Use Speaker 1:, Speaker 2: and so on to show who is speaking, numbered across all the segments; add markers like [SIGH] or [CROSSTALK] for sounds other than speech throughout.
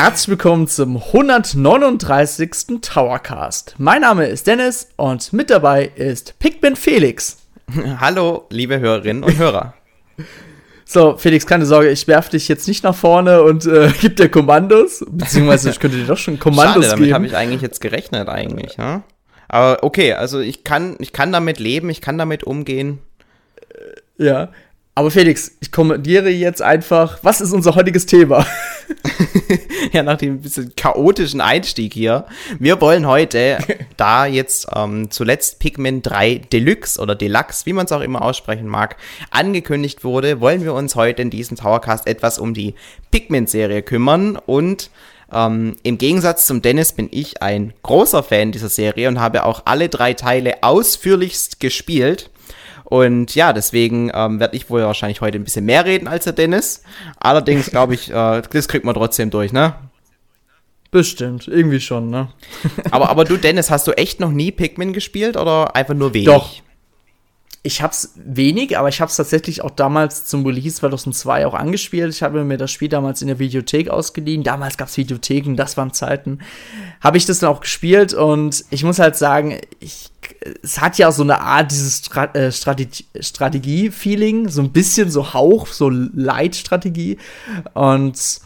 Speaker 1: Herzlich willkommen zum 139. Towercast. Mein Name ist Dennis und mit dabei ist Pikmin Felix. [LAUGHS]
Speaker 2: Hallo, liebe Hörerinnen und Hörer. [LAUGHS]
Speaker 1: So, Felix, keine Sorge, ich werfe dich jetzt nicht nach vorne und äh, [LAUGHS] gib dir Kommandos. Beziehungsweise ich könnte dir doch schon Kommandos
Speaker 2: Schade,
Speaker 1: damit
Speaker 2: damit habe ich eigentlich jetzt gerechnet eigentlich, ja? Aber okay, also ich kann, ich kann damit leben, ich kann damit umgehen.
Speaker 1: Ja. Aber Felix, ich kommandiere jetzt einfach, was ist unser heutiges Thema? [LAUGHS]
Speaker 2: ja, nach dem bisschen chaotischen Einstieg hier. Wir wollen heute, [LAUGHS] da jetzt ähm, zuletzt Pikmin 3 Deluxe oder Deluxe, wie man es auch immer aussprechen mag, angekündigt wurde, wollen wir uns heute in diesem Towercast etwas um die Pikmin-Serie kümmern und ähm, Im Gegensatz zum Dennis bin ich ein großer Fan dieser Serie und habe auch alle drei Teile ausführlichst gespielt. Und ja, deswegen ähm, werde ich wohl wahrscheinlich heute ein bisschen mehr reden als der Dennis. Allerdings glaube ich, äh, das kriegt man trotzdem durch, ne?
Speaker 1: Bestimmt, irgendwie schon, ne?
Speaker 2: aber, aber du, Dennis, hast du echt noch nie Pikmin gespielt oder einfach nur wenig?
Speaker 1: Doch. Ich hab's wenig, aber ich hab's tatsächlich auch damals zum Release 2002 auch angespielt. Ich habe mir das Spiel damals in der Videothek ausgeliehen. Damals gab's Videotheken, das waren Zeiten. Habe ich das dann auch gespielt und ich muss halt sagen, ich, es hat ja so eine Art dieses Stra äh, Strategie Strategie-Feeling, so ein bisschen so Hauch, so Light-Strategie und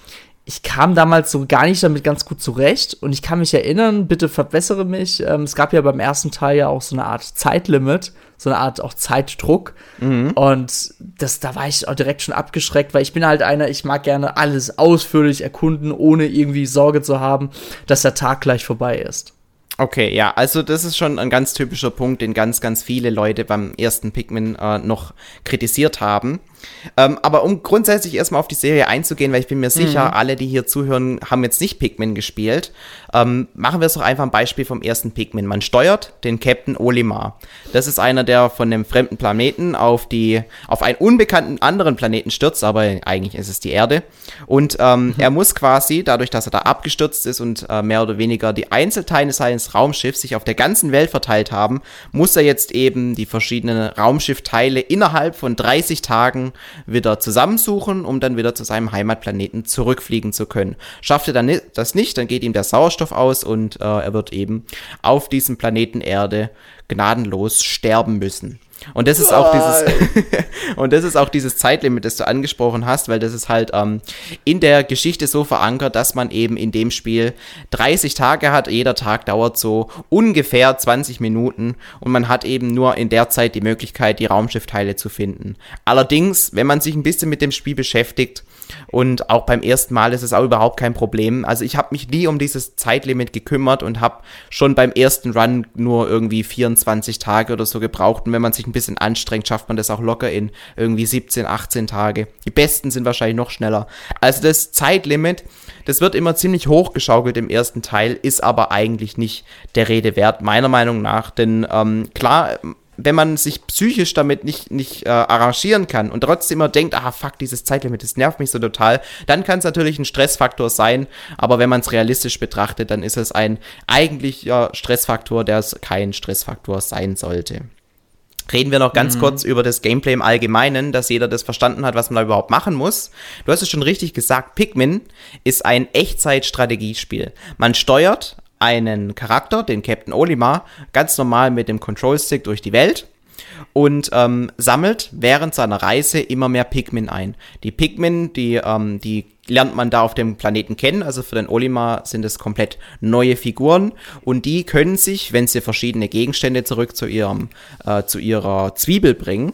Speaker 1: ich kam damals so gar nicht damit ganz gut zurecht und ich kann mich erinnern, bitte verbessere mich, ähm, es gab ja beim ersten Teil ja auch so eine Art Zeitlimit, so eine Art auch Zeitdruck mhm. und das, da war ich auch direkt schon abgeschreckt, weil ich bin halt einer, ich mag gerne alles ausführlich erkunden, ohne irgendwie Sorge zu haben, dass der Tag gleich vorbei ist.
Speaker 2: Okay, ja, also das ist schon ein ganz typischer Punkt, den ganz, ganz viele Leute beim ersten Pikmin äh, noch kritisiert haben. Ähm, aber um grundsätzlich erstmal auf die Serie einzugehen, weil ich bin mir sicher, mhm. alle, die hier zuhören, haben jetzt nicht Pikmin gespielt, ähm, machen wir es doch einfach ein Beispiel vom ersten Pikmin. Man steuert den Captain Olimar. Das ist einer, der von einem fremden Planeten auf die, auf einen unbekannten anderen Planeten stürzt, aber eigentlich ist es die Erde. Und ähm, mhm. er muss quasi, dadurch, dass er da abgestürzt ist und äh, mehr oder weniger die Einzelteile seines Raumschiffs sich auf der ganzen Welt verteilt haben, muss er jetzt eben die verschiedenen Raumschiffteile innerhalb von 30 Tagen wieder zusammensuchen, um dann wieder zu seinem Heimatplaneten zurückfliegen zu können. Schafft er dann das nicht, dann geht ihm der Sauerstoff aus und äh, er wird eben auf diesem Planeten Erde gnadenlos sterben müssen. Und das ist auch dieses [LAUGHS] und das ist auch dieses Zeitlimit, das du angesprochen hast, weil das ist halt ähm, in der Geschichte so verankert, dass man eben in dem Spiel 30 Tage hat. Jeder Tag dauert so ungefähr 20 Minuten und man hat eben nur in der Zeit die Möglichkeit, die Raumschiffteile zu finden. Allerdings, wenn man sich ein bisschen mit dem Spiel beschäftigt, und auch beim ersten Mal ist es auch überhaupt kein Problem. Also ich habe mich nie um dieses Zeitlimit gekümmert und habe schon beim ersten Run nur irgendwie 24 Tage oder so gebraucht. Und wenn man sich ein bisschen anstrengt, schafft man das auch locker in irgendwie 17, 18 Tage. Die besten sind wahrscheinlich noch schneller. Also das Zeitlimit, das wird immer ziemlich hochgeschaukelt im ersten Teil, ist aber eigentlich nicht der Rede wert, meiner Meinung nach. Denn ähm, klar, wenn man sich psychisch damit nicht, nicht äh, arrangieren kann und trotzdem immer denkt, ah fuck, dieses Zeitlimit, das nervt mich so total, dann kann es natürlich ein Stressfaktor sein, aber wenn man es realistisch betrachtet, dann ist es ein eigentlicher Stressfaktor, der es kein Stressfaktor sein sollte. Reden wir noch ganz mhm. kurz über das Gameplay im Allgemeinen, dass jeder das verstanden hat, was man da überhaupt machen muss. Du hast es schon richtig gesagt, Pikmin ist ein Echtzeit-Strategiespiel. Man steuert einen Charakter, den Captain Olimar, ganz normal mit dem Control Stick durch die Welt und ähm, sammelt während seiner Reise immer mehr Pikmin ein. Die Pikmin, die, ähm, die lernt man da auf dem Planeten kennen. Also für den Olimar sind es komplett neue Figuren und die können sich, wenn sie verschiedene Gegenstände zurück zu ihrem äh, zu ihrer Zwiebel bringen,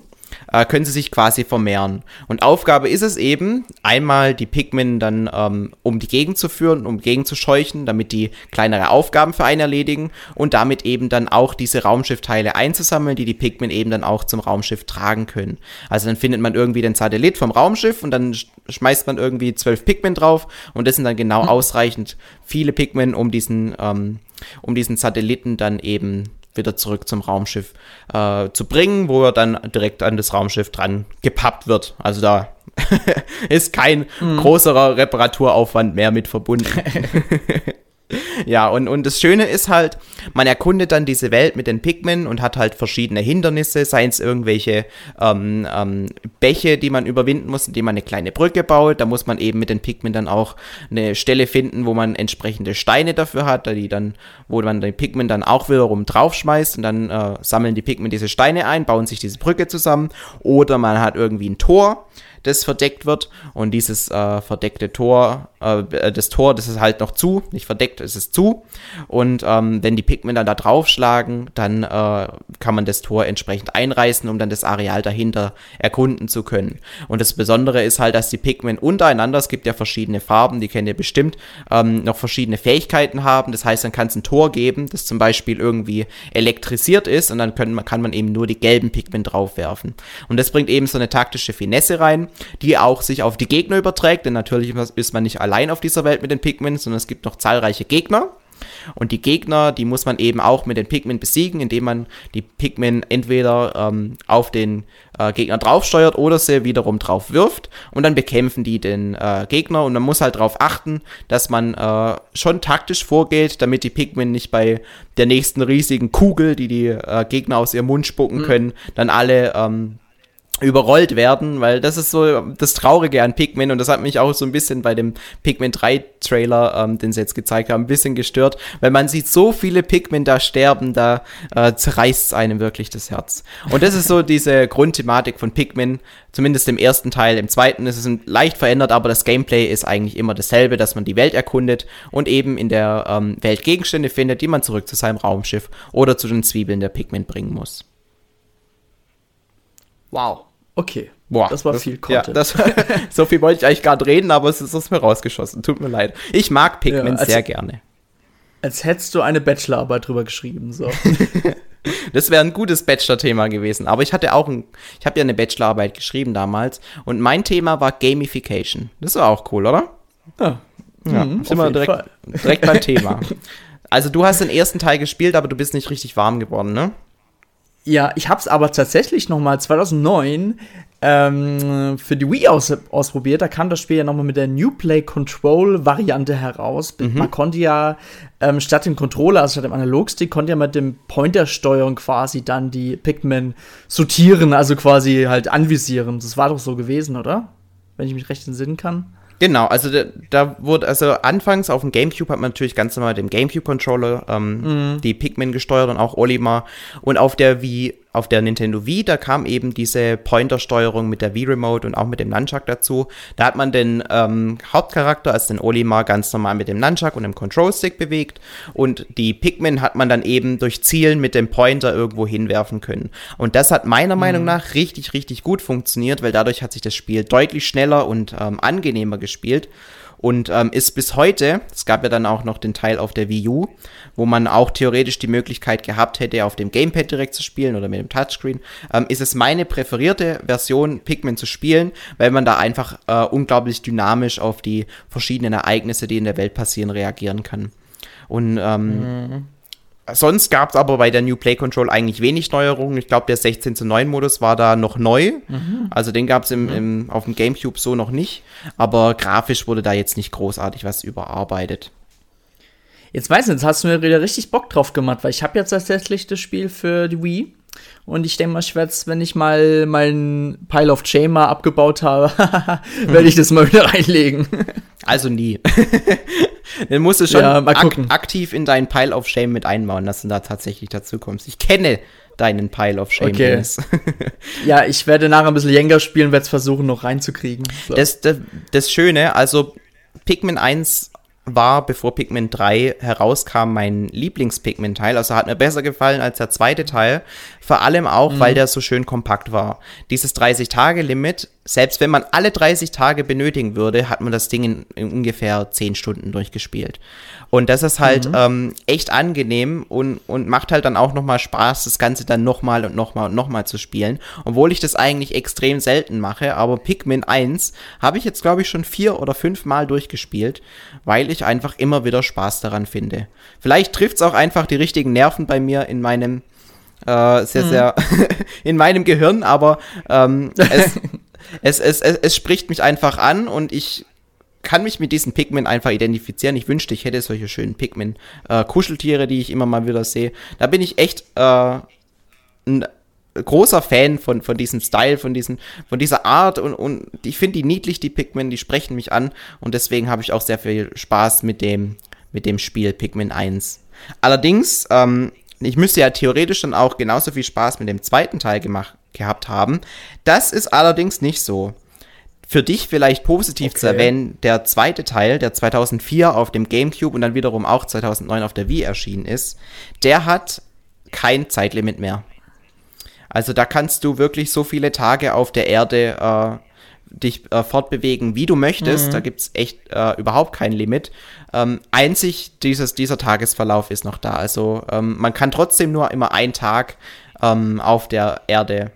Speaker 2: äh, können sie sich quasi vermehren. Und Aufgabe ist es eben, einmal die Pikmin dann ähm, um die Gegend zu führen, um Gegend zu scheuchen, damit die kleinere Aufgaben für einen erledigen und damit eben dann auch diese Raumschiffteile einzusammeln, die die Pikmin eben dann auch zum Raumschiff tragen können. Also dann findet man irgendwie den Satellit vom Raumschiff und dann schmeißt man irgendwie zwölf Pikmin drauf und das sind dann genau hm. ausreichend viele Pikmin, um diesen, ähm, um diesen Satelliten dann eben wieder zurück zum Raumschiff äh, zu bringen, wo er dann direkt an das Raumschiff dran gepappt wird. Also da [LAUGHS] ist kein mhm. größerer Reparaturaufwand mehr mit verbunden. [LAUGHS] [LAUGHS] Ja, und, und das Schöne ist halt, man erkundet dann diese Welt mit den Pikmin und hat halt verschiedene Hindernisse, seien es irgendwelche ähm, ähm, Bäche, die man überwinden muss, indem man eine kleine Brücke baut. Da muss man eben mit den Pikmin dann auch eine Stelle finden, wo man entsprechende Steine dafür hat, die dann, wo man den Pikmin dann auch wiederum draufschmeißt und dann äh, sammeln die Pikmin diese Steine ein, bauen sich diese Brücke zusammen. Oder man hat irgendwie ein Tor das verdeckt wird. Und dieses äh, verdeckte Tor, äh, das Tor, das ist halt noch zu, nicht verdeckt, es ist zu. Und ähm, wenn die Pikmin dann da draufschlagen, dann äh, kann man das Tor entsprechend einreißen, um dann das Areal dahinter erkunden zu können. Und das Besondere ist halt, dass die Pikmin untereinander, es gibt ja verschiedene Farben, die kennt ihr bestimmt, ähm, noch verschiedene Fähigkeiten haben. Das heißt, dann kann es ein Tor geben, das zum Beispiel irgendwie elektrisiert ist und dann können, kann man eben nur die gelben Pikmin draufwerfen. Und das bringt eben so eine taktische Finesse rein die auch sich auf die Gegner überträgt, denn natürlich ist man nicht allein auf dieser Welt mit den Pikmin, sondern es gibt noch zahlreiche Gegner. Und die Gegner, die muss man eben auch mit den Pikmin besiegen, indem man die Pikmin entweder ähm, auf den äh, Gegner draufsteuert oder sie wiederum drauf wirft. Und dann bekämpfen die den äh, Gegner. Und man muss halt darauf achten, dass man äh, schon taktisch vorgeht, damit die Pikmin nicht bei der nächsten riesigen Kugel, die die äh, Gegner aus ihrem Mund spucken mhm. können, dann alle ähm, überrollt werden, weil das ist so das Traurige an Pikmin und das hat mich auch so ein bisschen bei dem Pikmin 3 Trailer, ähm, den sie jetzt gezeigt haben, ein bisschen gestört, weil man sieht so viele Pikmin da sterben, da äh, zerreißt einem wirklich das Herz. Und das ist so diese Grundthematik von Pikmin, zumindest im ersten Teil. Im zweiten ist es leicht verändert, aber das Gameplay ist eigentlich immer dasselbe, dass man die Welt erkundet und eben in der ähm, Welt Gegenstände findet, die man zurück zu seinem Raumschiff oder zu den Zwiebeln der Pikmin bringen muss.
Speaker 1: Wow. Okay.
Speaker 2: Boah, das war das, viel Content. Ja, das, [LAUGHS] so viel wollte ich eigentlich gerade reden, aber es ist aus mir rausgeschossen. Tut mir leid. Ich mag Pikmin ja, sehr gerne.
Speaker 1: Als hättest du eine Bachelorarbeit drüber geschrieben. So. [LAUGHS]
Speaker 2: das wäre ein gutes Bachelor-Thema gewesen. Aber ich hatte auch ein, ich habe ja eine Bachelorarbeit geschrieben damals und mein Thema war Gamification. Das war auch cool, oder? Ja. Ja, mhm, sind wir direkt, direkt beim Thema. [LAUGHS] Also du hast den ersten Teil gespielt, aber du bist nicht richtig warm geworden, ne?
Speaker 1: Ja, ich habe es aber tatsächlich noch mal 2009 ähm, für die Wii aus ausprobiert. Da kam das Spiel ja noch mal mit der New Play Control Variante heraus. Mhm. Man konnte ja ähm, statt dem Controller, also statt dem Analogstick, konnte ja mit dem Pointersteuerung quasi dann die Pikmin sortieren, also quasi halt anvisieren. Das war doch so gewesen, oder? Wenn ich mich recht entsinnen kann.
Speaker 2: Genau, also da, da, wurde, also anfangs auf dem Gamecube hat man natürlich ganz normal mit dem Gamecube-Controller ähm, mhm. die Pikmin gesteuert und auch Olimar. Und auf der Wii auf der Nintendo Wii, da kam eben diese Pointer-Steuerung mit der Wii-Remote und auch mit dem Nunchuck dazu. Da hat man den ähm, Hauptcharakter, als den Olimar, ganz normal mit dem Nunchuck und dem Control-Stick bewegt und die Pikmin hat man dann eben durch Zielen mit dem Pointer irgendwo hinwerfen können. Und das hat meiner mhm. Meinung nach richtig, richtig gut funktioniert, weil dadurch hat sich das Spiel deutlich schneller und ähm, angenehmer gespielt und ähm, ist bis heute, es gab ja dann auch noch den Teil auf der Wii U, wo man auch theoretisch die Möglichkeit gehabt hätte, auf dem Gamepad direkt zu spielen oder mit dem Touchscreen, ähm, ist es meine präferierte Version, Pikmin zu spielen, weil man da einfach äh, unglaublich dynamisch auf die verschiedenen Ereignisse, die in der Welt passieren, reagieren kann. Und ähm, mhm. Sonst gab es aber bei der New Play Control eigentlich wenig Neuerungen. Ich glaube, der 16 zu 9 Modus war da noch neu. Mhm. Also den gab es im, mhm. im, auf dem GameCube so noch nicht. Aber grafisch wurde da jetzt nicht großartig was überarbeitet.
Speaker 1: Jetzt weiß ich, jetzt hast du mir wieder richtig Bock drauf gemacht, weil ich habe jetzt tatsächlich das Spiel für die Wii. Und ich denke mal, ich werde wenn ich mal meinen Pile of Shame mal abgebaut habe, [LAUGHS] werde ich das mal wieder reinlegen. [LAUGHS]
Speaker 2: Also nie. [LAUGHS] Dann musst du schon ja, ak aktiv in deinen Pile of Shame mit einbauen, dass du da tatsächlich dazu kommst. Ich kenne deinen Pile of Shame. Okay.
Speaker 1: ja, ich werde nachher ein bisschen Jenga spielen, werde es versuchen noch reinzukriegen.
Speaker 2: So. Das, das, das Schöne, also Pikmin 1 war, bevor Pikmin 3 herauskam, mein Lieblings-Pikmin-Teil. Also hat mir besser gefallen als der zweite Teil. Vor allem auch, mhm. weil der so schön kompakt war. Dieses 30-Tage-Limit, selbst wenn man alle 30 Tage benötigen würde, hat man das Ding in, in ungefähr 10 Stunden durchgespielt. Und das ist halt mhm. ähm, echt angenehm und, und macht halt dann auch nochmal Spaß, das Ganze dann nochmal und nochmal und nochmal zu spielen. Obwohl ich das eigentlich extrem selten mache, aber Pikmin 1 habe ich jetzt, glaube ich, schon vier oder fünf Mal durchgespielt, weil ich einfach immer wieder Spaß daran finde. Vielleicht trifft es auch einfach die richtigen Nerven bei mir in meinem äh, sehr, mhm. sehr [LAUGHS] in meinem Gehirn, aber ähm, es, [LAUGHS] es, es, es, es spricht mich einfach an und ich kann mich mit diesen Pikmin einfach identifizieren. Ich wünschte, ich hätte solche schönen Pikmin-Kuscheltiere, äh, die ich immer mal wieder sehe. Da bin ich echt äh, ein großer Fan von, von diesem Style, von, diesen, von dieser Art und, und ich finde die niedlich, die Pikmin, die sprechen mich an und deswegen habe ich auch sehr viel Spaß mit dem, mit dem Spiel Pikmin 1. Allerdings, ähm, ich müsste ja theoretisch dann auch genauso viel Spaß mit dem zweiten Teil gemacht, gehabt haben. Das ist allerdings nicht so. Für dich vielleicht positiv okay. zu erwähnen, der zweite Teil, der 2004 auf dem GameCube und dann wiederum auch 2009 auf der Wii erschienen ist, der hat kein Zeitlimit mehr. Also da kannst du wirklich so viele Tage auf der Erde äh, dich äh, fortbewegen, wie du möchtest. Mhm. Da gibt's echt äh, überhaupt kein Limit. Ähm, einzig dieses, dieser Tagesverlauf ist noch da. Also ähm, man kann trotzdem nur immer einen Tag ähm, auf der Erde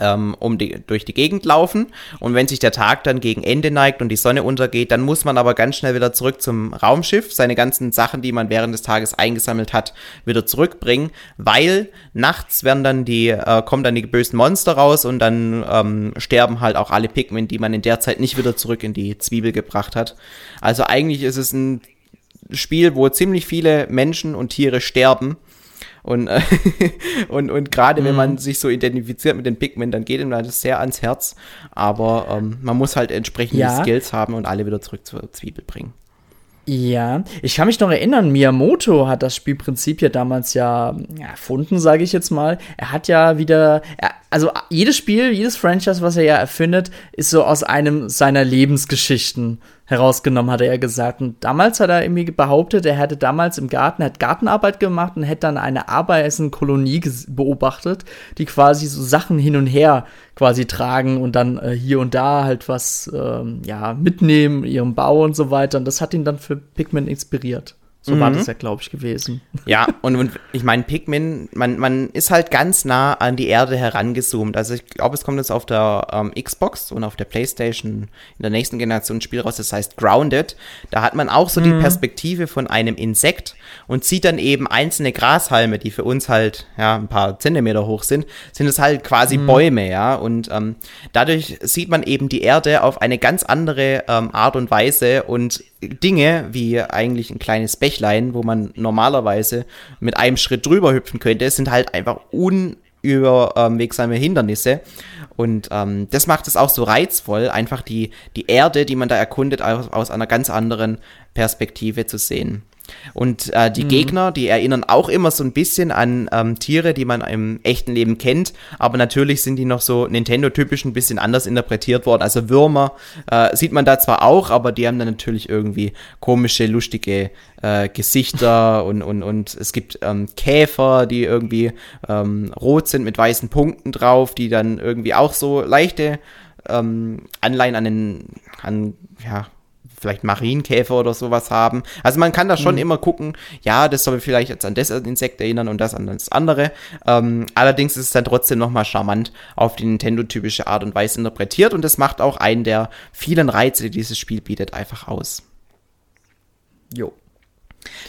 Speaker 2: um die, durch die Gegend laufen. Und wenn sich der Tag dann gegen Ende neigt und die Sonne untergeht, dann muss man aber ganz schnell wieder zurück zum Raumschiff, seine ganzen Sachen, die man während des Tages eingesammelt hat, wieder zurückbringen, weil nachts werden dann die, äh, kommen dann die bösen Monster raus und dann ähm, sterben halt auch alle Pikmin, die man in der Zeit nicht wieder zurück in die Zwiebel gebracht hat. Also eigentlich ist es ein Spiel, wo ziemlich viele Menschen und Tiere sterben und, äh, [LAUGHS] und, und gerade mhm. wenn man mhm. sich so identifiziert mit den Pigmen, dann geht ihm das sehr ans Herz. Aber ähm, man muss halt entsprechende ja. Skills haben und alle wieder zurück zur Zwiebel bringen.
Speaker 1: Ja, ich kann mich noch erinnern, Miyamoto hat das Spielprinzip ja damals ja erfunden, sage ich jetzt mal. Er hat ja wieder, er, also jedes Spiel, jedes Franchise, was er ja erfindet, ist so aus einem seiner Lebensgeschichten herausgenommen, hat er gesagt. Und damals hat er irgendwie behauptet, er hätte damals im Garten, hat Gartenarbeit gemacht und hätte dann eine Arbeitsenkolonie beobachtet, die quasi so Sachen hin und her quasi tragen und dann äh, hier und da halt was ähm, ja, mitnehmen, ihrem Bau und so weiter. Und das hat ihn dann für Pikmin inspiriert. So mhm. war das ja, glaube ich, gewesen.
Speaker 2: Ja, und, und ich meine, Pikmin, man, man ist halt ganz nah an die Erde herangezoomt. Also ich glaube, es kommt jetzt auf der ähm, Xbox und auf der Playstation in der nächsten Generation Spiel raus, das heißt Grounded. Da hat man auch so mhm. die Perspektive von einem Insekt und sieht dann eben einzelne Grashalme, die für uns halt ja ein paar Zentimeter hoch sind, sind es halt quasi mhm. Bäume, ja. Und ähm, dadurch sieht man eben die Erde auf eine ganz andere ähm, Art und Weise und Dinge wie eigentlich ein kleines Bächlein, wo man normalerweise mit einem Schritt drüber hüpfen könnte, sind halt einfach unüberwegsame Hindernisse. Und ähm, das macht es auch so reizvoll, einfach die, die Erde, die man da erkundet, aus, aus einer ganz anderen Perspektive zu sehen. Und äh, die mhm. Gegner, die erinnern auch immer so ein bisschen an ähm, Tiere, die man im echten Leben kennt, aber natürlich sind die noch so Nintendo-typisch ein bisschen anders interpretiert worden. Also Würmer äh, sieht man da zwar auch, aber die haben dann natürlich irgendwie komische, lustige äh, Gesichter [LAUGHS] und, und, und es gibt ähm, Käfer, die irgendwie ähm, rot sind mit weißen Punkten drauf, die dann irgendwie auch so leichte ähm, Anleihen an den, an, ja, vielleicht Marienkäfer oder sowas haben. Also man kann da schon mhm. immer gucken, ja, das soll vielleicht jetzt an das Insekt erinnern und das an das andere. Ähm, allerdings ist es dann trotzdem nochmal charmant auf die Nintendo-typische Art und Weise interpretiert und das macht auch einen der vielen Reize, die dieses Spiel bietet, einfach aus.
Speaker 1: Jo.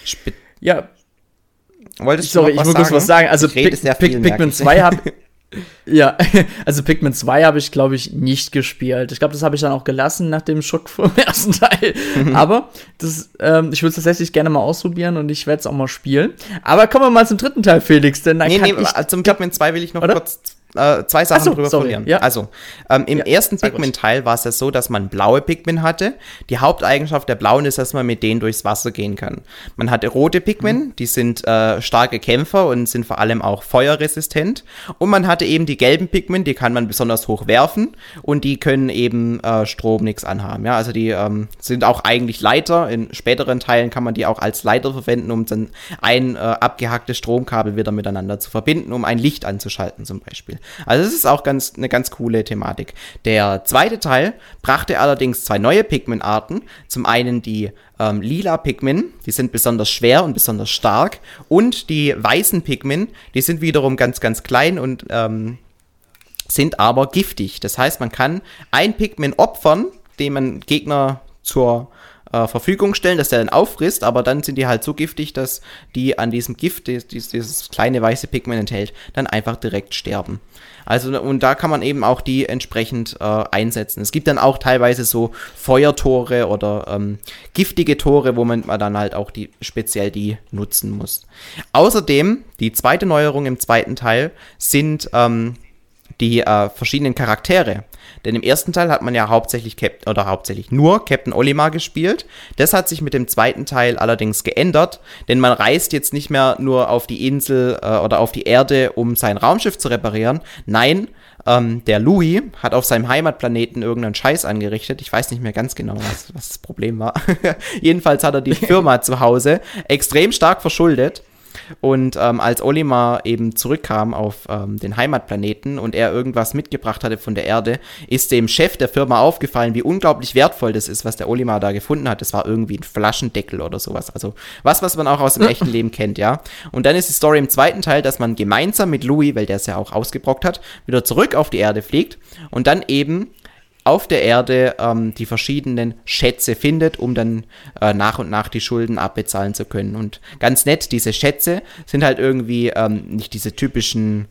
Speaker 1: Sp ja. Wolltest sorry, ich muss was sagen. Also Pikmin 2 habe [LAUGHS] Ja, [LAUGHS] also Pikmin 2 habe ich, glaube ich, nicht gespielt. Ich glaube, das habe ich dann auch gelassen nach dem Schock vom [LAUGHS] ersten Teil. Mhm. Aber das, ähm, ich würde es tatsächlich gerne mal ausprobieren und ich werde es auch mal spielen. Aber kommen wir mal zum dritten Teil, Felix, denn dann nee, kann nee,
Speaker 2: ich zum Pikmin 2 will ich noch oder? kurz äh, zwei Sachen so, drüber sorry, verlieren. Ja. Also, ähm, im ja, ersten Pikmin-Teil war es ja so, dass man blaue Pikmin hatte. Die Haupteigenschaft der blauen ist, dass man mit denen durchs Wasser gehen kann. Man hatte rote Pikmin, mhm. die sind äh, starke Kämpfer und sind vor allem auch feuerresistent. Und man hatte eben die gelben Pikmin, die kann man besonders hoch werfen und die können eben äh, Strom nichts anhaben. Ja, also die ähm, sind auch eigentlich Leiter. In späteren Teilen kann man die auch als Leiter verwenden, um dann ein äh, abgehacktes Stromkabel wieder miteinander zu verbinden, um ein Licht anzuschalten zum Beispiel. Also es ist auch ganz, eine ganz coole Thematik. Der zweite Teil brachte allerdings zwei neue Pikmin-Arten. Zum einen die ähm, lila Pikmin, die sind besonders schwer und besonders stark. Und die weißen Pikmin, die sind wiederum ganz, ganz klein und ähm, sind aber giftig. Das heißt, man kann ein Pikmin opfern, dem man Gegner zur äh, Verfügung stellen, dass der dann auffrisst, aber dann sind die halt so giftig, dass die an diesem Gift, dieses, dieses kleine weiße Pigment enthält, dann einfach direkt sterben. Also, und da kann man eben auch die entsprechend äh, einsetzen. Es gibt dann auch teilweise so Feuertore oder ähm, giftige Tore, wo man dann halt auch die speziell die nutzen muss. Außerdem, die zweite Neuerung im zweiten Teil sind ähm, die äh, verschiedenen Charaktere. Denn im ersten Teil hat man ja hauptsächlich Captain oder hauptsächlich nur Captain Olimar gespielt. Das hat sich mit dem zweiten Teil allerdings geändert, denn man reist jetzt nicht mehr nur auf die Insel äh, oder auf die Erde, um sein Raumschiff zu reparieren. Nein, ähm, der Louis hat auf seinem Heimatplaneten irgendeinen Scheiß angerichtet. Ich weiß nicht mehr ganz genau, was, was das Problem war. [LAUGHS] Jedenfalls hat er die [LAUGHS] Firma zu Hause extrem stark verschuldet und ähm, als Olimar eben zurückkam auf ähm, den Heimatplaneten und er irgendwas mitgebracht hatte von der Erde, ist dem Chef der Firma aufgefallen, wie unglaublich wertvoll das ist, was der Olimar da gefunden hat. Das war irgendwie ein Flaschendeckel oder sowas. Also was, was man auch aus dem [LAUGHS] echten Leben kennt, ja. Und dann ist die Story im zweiten Teil, dass man gemeinsam mit Louis, weil der es ja auch ausgebrockt hat, wieder zurück auf die Erde fliegt und dann eben auf der Erde ähm, die verschiedenen Schätze findet, um dann äh, nach und nach die Schulden abbezahlen zu können. Und ganz nett, diese Schätze sind halt irgendwie ähm, nicht diese typischen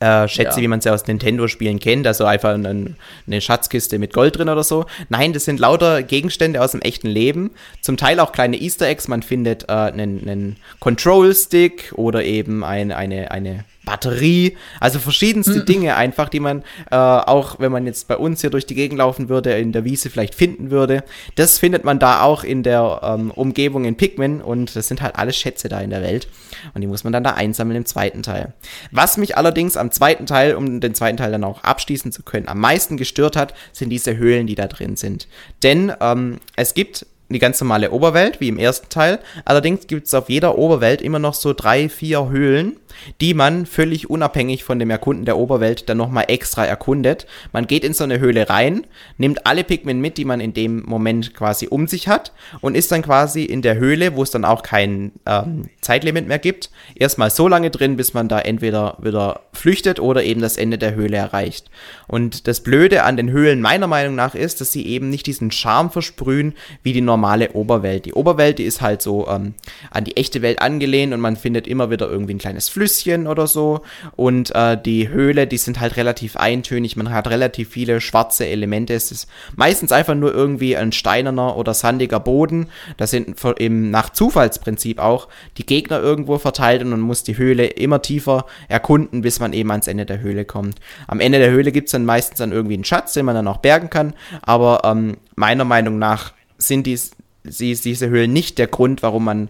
Speaker 2: äh, Schätze, ja. wie man sie aus Nintendo-Spielen kennt, also einfach eine, eine, Schatzkiste mit Gold drin oder so. Nein, das sind lauter Gegenstände aus dem echten Leben. Zum Teil auch kleine Easter Eggs. Man findet äh, einen, einen Control-Stick oder eben ein, eine, eine Batterie, also verschiedenste mhm. Dinge einfach, die man äh, auch, wenn man jetzt bei uns hier durch die Gegend laufen würde, in der Wiese vielleicht finden würde. Das findet man da auch in der ähm, Umgebung in Pikmin und das sind halt alles Schätze da in der Welt und die muss man dann da einsammeln im zweiten Teil. Was mich allerdings am zweiten Teil, um den zweiten Teil dann auch abschließen zu können, am meisten gestört hat, sind diese Höhlen, die da drin sind. Denn ähm, es gibt die ganz normale Oberwelt, wie im ersten Teil. Allerdings gibt es auf jeder Oberwelt immer noch so drei, vier Höhlen, die man völlig unabhängig von dem Erkunden der Oberwelt dann nochmal extra erkundet. Man geht in so eine Höhle rein, nimmt alle Pikmin mit, die man in dem Moment quasi um sich hat und ist dann quasi in der Höhle, wo es dann auch kein ähm, Zeitlimit mehr gibt, erstmal so lange drin, bis man da entweder wieder flüchtet oder eben das Ende der Höhle erreicht. Und das Blöde an den Höhlen meiner Meinung nach ist, dass sie eben nicht diesen Charme versprühen wie die normale Oberwelt. Die Oberwelt, die ist halt so ähm, an die echte Welt angelehnt und man findet immer wieder irgendwie ein kleines Flüsschen oder so. Und äh, die Höhle, die sind halt relativ eintönig. Man hat relativ viele schwarze Elemente. Es ist meistens einfach nur irgendwie ein steinerner oder sandiger Boden. Da sind im, nach Zufallsprinzip auch die Gegner irgendwo verteilt und man muss die Höhle immer tiefer erkunden, bis man eben ans Ende der Höhle kommt. Am Ende der Höhle gibt es dann meistens dann irgendwie einen Schatz, den man dann auch bergen kann. Aber ähm, meiner Meinung nach sind dies, diese Höhlen nicht der Grund, warum man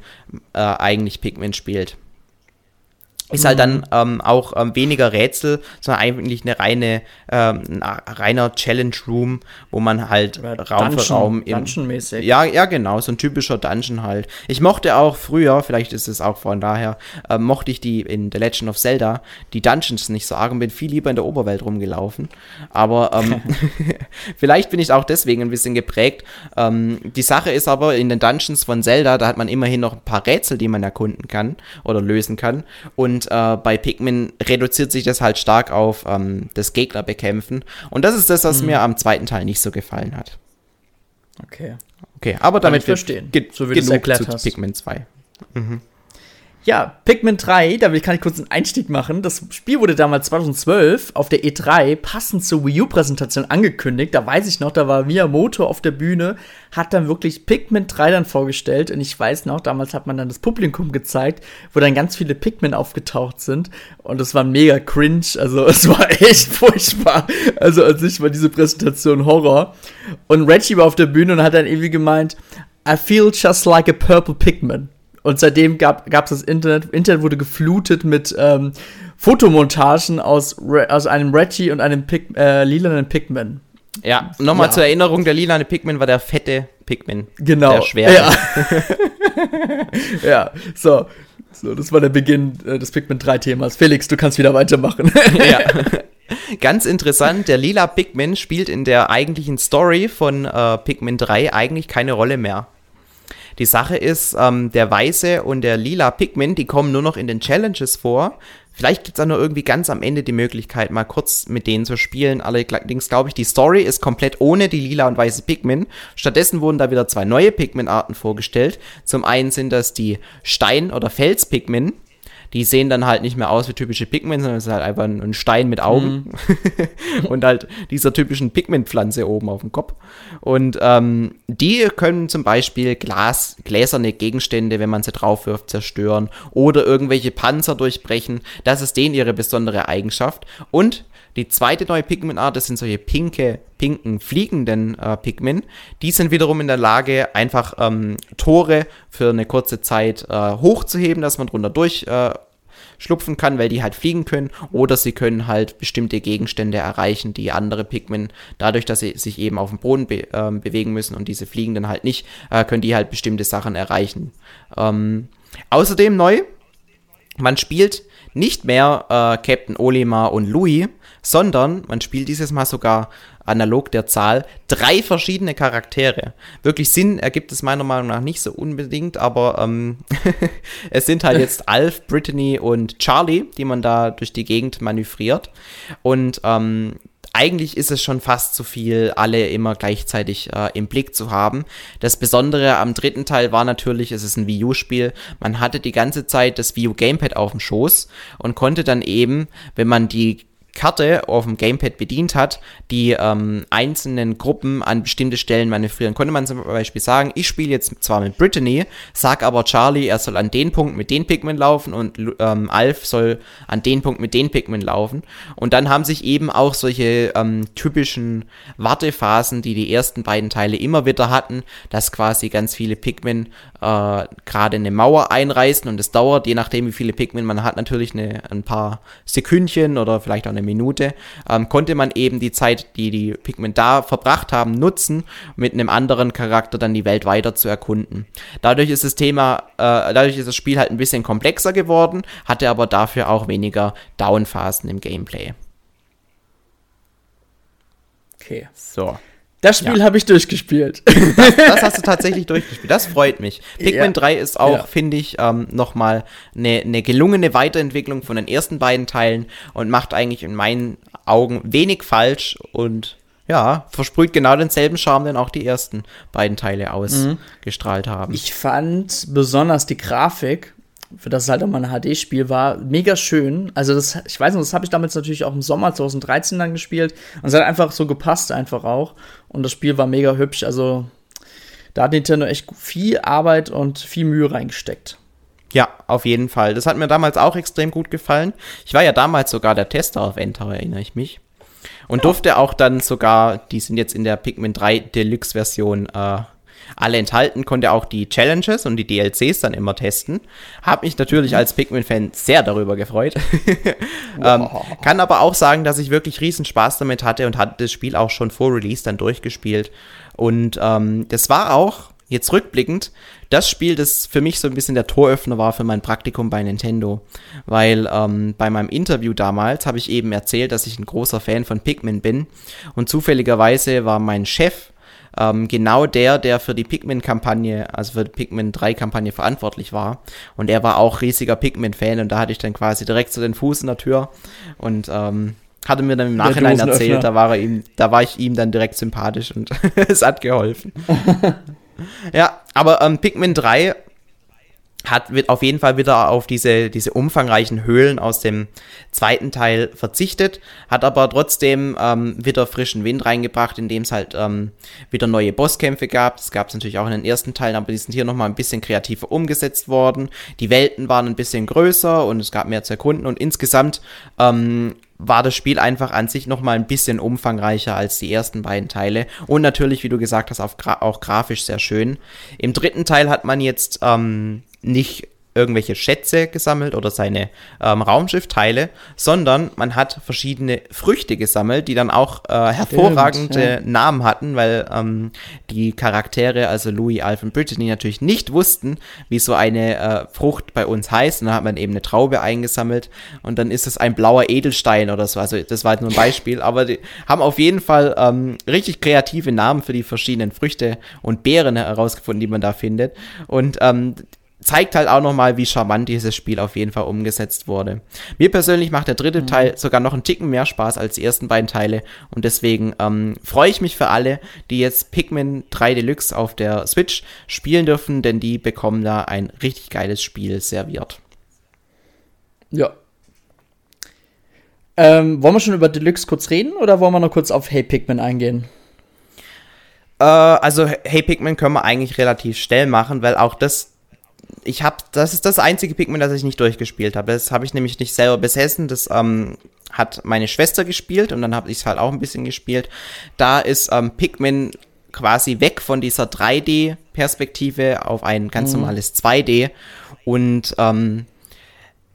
Speaker 2: äh, eigentlich Pikmin spielt ist halt dann mhm. ähm, auch ähm, weniger Rätsel, sondern eigentlich eine reine, ähm, ein reiner Challenge Room, wo man halt Oder Raum Dungeon, für Raum im, Dungeon-mäßig. Ja, ja, genau, so ein typischer Dungeon halt. Ich mochte auch früher, vielleicht ist es auch von daher, äh, mochte ich die in The Legend of Zelda, die Dungeons nicht so arg und bin viel lieber in der Oberwelt rumgelaufen. Aber ähm, [LAUGHS] [LAUGHS] vielleicht bin ich auch deswegen ein bisschen geprägt. Ähm, die Sache ist aber, in den Dungeons von Zelda, da hat man immerhin noch ein paar Rätsel, die man erkunden kann oder lösen kann. Und und äh, bei Pikmin reduziert sich das halt stark auf ähm, das Gegnerbekämpfen. Und das ist das, was mhm. mir am zweiten Teil nicht so gefallen hat.
Speaker 1: Okay.
Speaker 2: Okay, aber damit
Speaker 1: wir verstehen,
Speaker 2: so wie erklärt zu hast. Pikmin 2. Mhm.
Speaker 1: Ja, Pikmin 3, da kann ich kurz einen Einstieg machen. Das Spiel wurde damals 2012 auf der E3 passend zur Wii U-Präsentation angekündigt. Da weiß ich noch, da war Miyamoto auf der Bühne, hat dann wirklich Pikmin 3 dann vorgestellt. Und ich weiß noch, damals hat man dann das Publikum gezeigt, wo dann ganz viele Pikmin aufgetaucht sind. Und das war mega cringe. Also [LAUGHS] es war echt furchtbar. Also an sich war diese Präsentation Horror. Und Reggie war auf der Bühne und hat dann irgendwie gemeint, I feel just like a purple Pikmin. Und seitdem gab es das Internet. Internet wurde geflutet mit ähm, Fotomontagen aus, aus einem Reggie und einem Pig, äh, lilanen Pikmin.
Speaker 2: Ja, nochmal ja. zur Erinnerung, der lilane Pikmin war der fette Pikmin.
Speaker 1: Genau.
Speaker 2: Der schwere.
Speaker 1: Ja. [LAUGHS] ja, so. So, das war der Beginn äh, des Pikmin 3 Themas. Felix, du kannst wieder weitermachen. ja. [LAUGHS]
Speaker 2: Ganz interessant, der lila Pikmin spielt in der eigentlichen Story von äh, Pikmin 3 eigentlich keine Rolle mehr. Die Sache ist, ähm, der weiße und der lila Pikmin, die kommen nur noch in den Challenges vor. Vielleicht gibt es auch nur irgendwie ganz am Ende die Möglichkeit, mal kurz mit denen zu spielen. Allerdings glaube ich, die Story ist komplett ohne die lila und weiße Pikmin. Stattdessen wurden da wieder zwei neue Pikmin-Arten vorgestellt. Zum einen sind das die Stein- oder Fels-Pikmin die sehen dann halt nicht mehr aus wie typische Pikmin, sondern es ist halt einfach ein Stein mit Augen mhm. [LAUGHS] und halt dieser typischen Pigmentpflanze oben auf dem Kopf. Und ähm, die können zum Beispiel Glas, gläserne Gegenstände, wenn man sie drauf wirft, zerstören oder irgendwelche Panzer durchbrechen. Das ist denen ihre besondere Eigenschaft. Und die zweite neue Pigmentart, das sind solche pinke, pinken, fliegenden äh, Pigment. Die sind wiederum in der Lage, einfach ähm, Tore für eine kurze Zeit äh, hochzuheben, dass man drunter durch äh, schlupfen kann, weil die halt fliegen können. Oder sie können halt bestimmte Gegenstände erreichen, die andere Pigmen, dadurch, dass sie sich eben auf dem Boden be äh, bewegen müssen und diese fliegen dann halt nicht, äh, können die halt bestimmte Sachen erreichen. Ähm, außerdem neu, man spielt nicht mehr äh, Captain Olimar und Louis, sondern man spielt dieses Mal sogar analog der Zahl drei verschiedene Charaktere. Wirklich Sinn ergibt es meiner Meinung nach nicht so unbedingt, aber ähm, [LAUGHS] es sind halt [LAUGHS] jetzt Alf, Brittany und Charlie, die man da durch die Gegend manövriert. Und ähm, eigentlich ist es schon fast zu viel, alle immer gleichzeitig äh, im Blick zu haben. Das Besondere am dritten Teil war natürlich, es ist ein Wii U-Spiel. Man hatte die ganze Zeit das Wii U Gamepad auf dem Schoß und konnte dann eben, wenn man die Karte auf dem Gamepad bedient hat, die ähm, einzelnen Gruppen an bestimmte Stellen manövrieren. Konnte man zum Beispiel sagen, ich spiele jetzt zwar mit Brittany, sag aber Charlie, er soll an den Punkt mit den Pikmin laufen und ähm, Alf soll an den Punkt mit den Pikmin laufen. Und dann haben sich eben auch solche ähm, typischen Wartephasen, die die ersten beiden Teile immer wieder hatten, dass quasi ganz viele Pikmin äh, gerade eine Mauer einreißen und es dauert, je nachdem wie viele Pikmin man hat, natürlich eine, ein paar Sekündchen oder vielleicht auch eine Minute, ähm, konnte man eben die Zeit, die die Pikmin da verbracht haben, nutzen, mit einem anderen Charakter dann die Welt weiter zu erkunden. Dadurch ist das Thema, äh, dadurch ist das Spiel halt ein bisschen komplexer geworden, hatte aber dafür auch weniger Downphasen im Gameplay.
Speaker 1: Okay. So. Das Spiel ja. habe ich durchgespielt.
Speaker 2: Das, das, hast du [LAUGHS] tatsächlich durchgespielt. Das freut mich. Pikmin ja. 3 ist auch, ja. finde ich, ähm, nochmal eine ne gelungene Weiterentwicklung von den ersten beiden Teilen und macht eigentlich in meinen Augen wenig falsch und ja, versprüht genau denselben Charme, den auch die ersten beiden Teile mhm. ausgestrahlt mhm. haben.
Speaker 1: Ich fand besonders die Grafik für das es halt auch mal ein HD-Spiel war, mega schön. Also das, ich weiß nicht, das habe ich damals natürlich auch im Sommer 2013 dann gespielt und es hat einfach so gepasst einfach auch und das Spiel war mega hübsch. Also da hat Nintendo echt viel Arbeit und viel Mühe reingesteckt.
Speaker 2: Ja, auf jeden Fall. Das hat mir damals auch extrem gut gefallen. Ich war ja damals sogar der Tester auf Enter, erinnere ich mich. Und ja. durfte auch dann sogar, die sind jetzt in der Pikmin 3 Deluxe-Version äh, alle enthalten, konnte auch die Challenges und die DLCs dann immer testen. Hab mich natürlich als Pikmin-Fan sehr darüber gefreut. [LAUGHS] ähm, kann aber auch sagen, dass ich wirklich riesen Spaß damit hatte und hatte das Spiel auch schon vor Release dann durchgespielt. Und ähm, das war auch, jetzt rückblickend, das Spiel, das für mich so ein bisschen der Toröffner war für mein Praktikum bei Nintendo. Weil ähm, bei meinem Interview damals habe ich eben erzählt, dass ich ein großer Fan von Pikmin bin. Und zufälligerweise war mein Chef ähm, genau der, der für die Pikmin-Kampagne, also für die Pikmin 3-Kampagne verantwortlich war. Und er war auch riesiger Pikmin-Fan und da hatte ich dann quasi direkt zu den Fuß in der Tür und ähm, hatte mir dann im Nachhinein erzählt, da war er ihm, da war ich ihm dann direkt sympathisch und [LAUGHS] es hat geholfen. [LAUGHS] ja, aber ähm, Pikmin 3 hat wird auf jeden Fall wieder auf diese, diese umfangreichen Höhlen aus dem zweiten Teil verzichtet, hat aber trotzdem ähm, wieder frischen Wind reingebracht, indem es halt ähm, wieder neue Bosskämpfe gab. Das gab es natürlich auch in den ersten Teilen, aber die sind hier nochmal ein bisschen kreativer umgesetzt worden. Die Welten waren ein bisschen größer und es gab mehr zu erkunden und insgesamt ähm, war das Spiel einfach an sich nochmal ein bisschen umfangreicher als die ersten beiden Teile. Und natürlich, wie du gesagt hast, auch grafisch sehr schön. Im dritten Teil hat man jetzt ähm, nicht irgendwelche Schätze gesammelt oder seine ähm, Raumschiffteile, sondern man hat verschiedene Früchte gesammelt, die dann auch äh, hervorragende Stimmt, ja. Namen hatten, weil ähm, die Charaktere, also Louis, Alf und Brittany, natürlich nicht wussten, wie so eine äh, Frucht bei uns heißt. Und dann hat man eben eine Traube eingesammelt und dann ist es ein blauer Edelstein oder so. Also das war halt nur ein Beispiel, aber die haben auf jeden Fall ähm, richtig kreative Namen für die verschiedenen Früchte und Beeren herausgefunden, die man da findet. Und ähm, zeigt halt auch nochmal, wie charmant dieses Spiel auf jeden Fall umgesetzt wurde. Mir persönlich macht der dritte mhm. Teil sogar noch einen Ticken mehr Spaß als die ersten beiden Teile und deswegen ähm, freue ich mich für alle, die jetzt Pikmin 3 Deluxe auf der Switch spielen dürfen, denn die bekommen da ein richtig geiles Spiel serviert.
Speaker 1: Ja. Ähm, wollen wir schon über Deluxe kurz reden oder wollen wir noch kurz auf Hey Pikmin eingehen?
Speaker 2: Äh, also Hey Pikmin können wir eigentlich relativ schnell machen, weil auch das ich habe, das ist das einzige Pikmin, das ich nicht durchgespielt habe. Das habe ich nämlich nicht selber besessen. Das ähm, hat meine Schwester gespielt und dann habe ich es halt auch ein bisschen gespielt. Da ist ähm, Pikmin quasi weg von dieser 3D-Perspektive auf ein ganz mhm. normales 2D. Und ähm,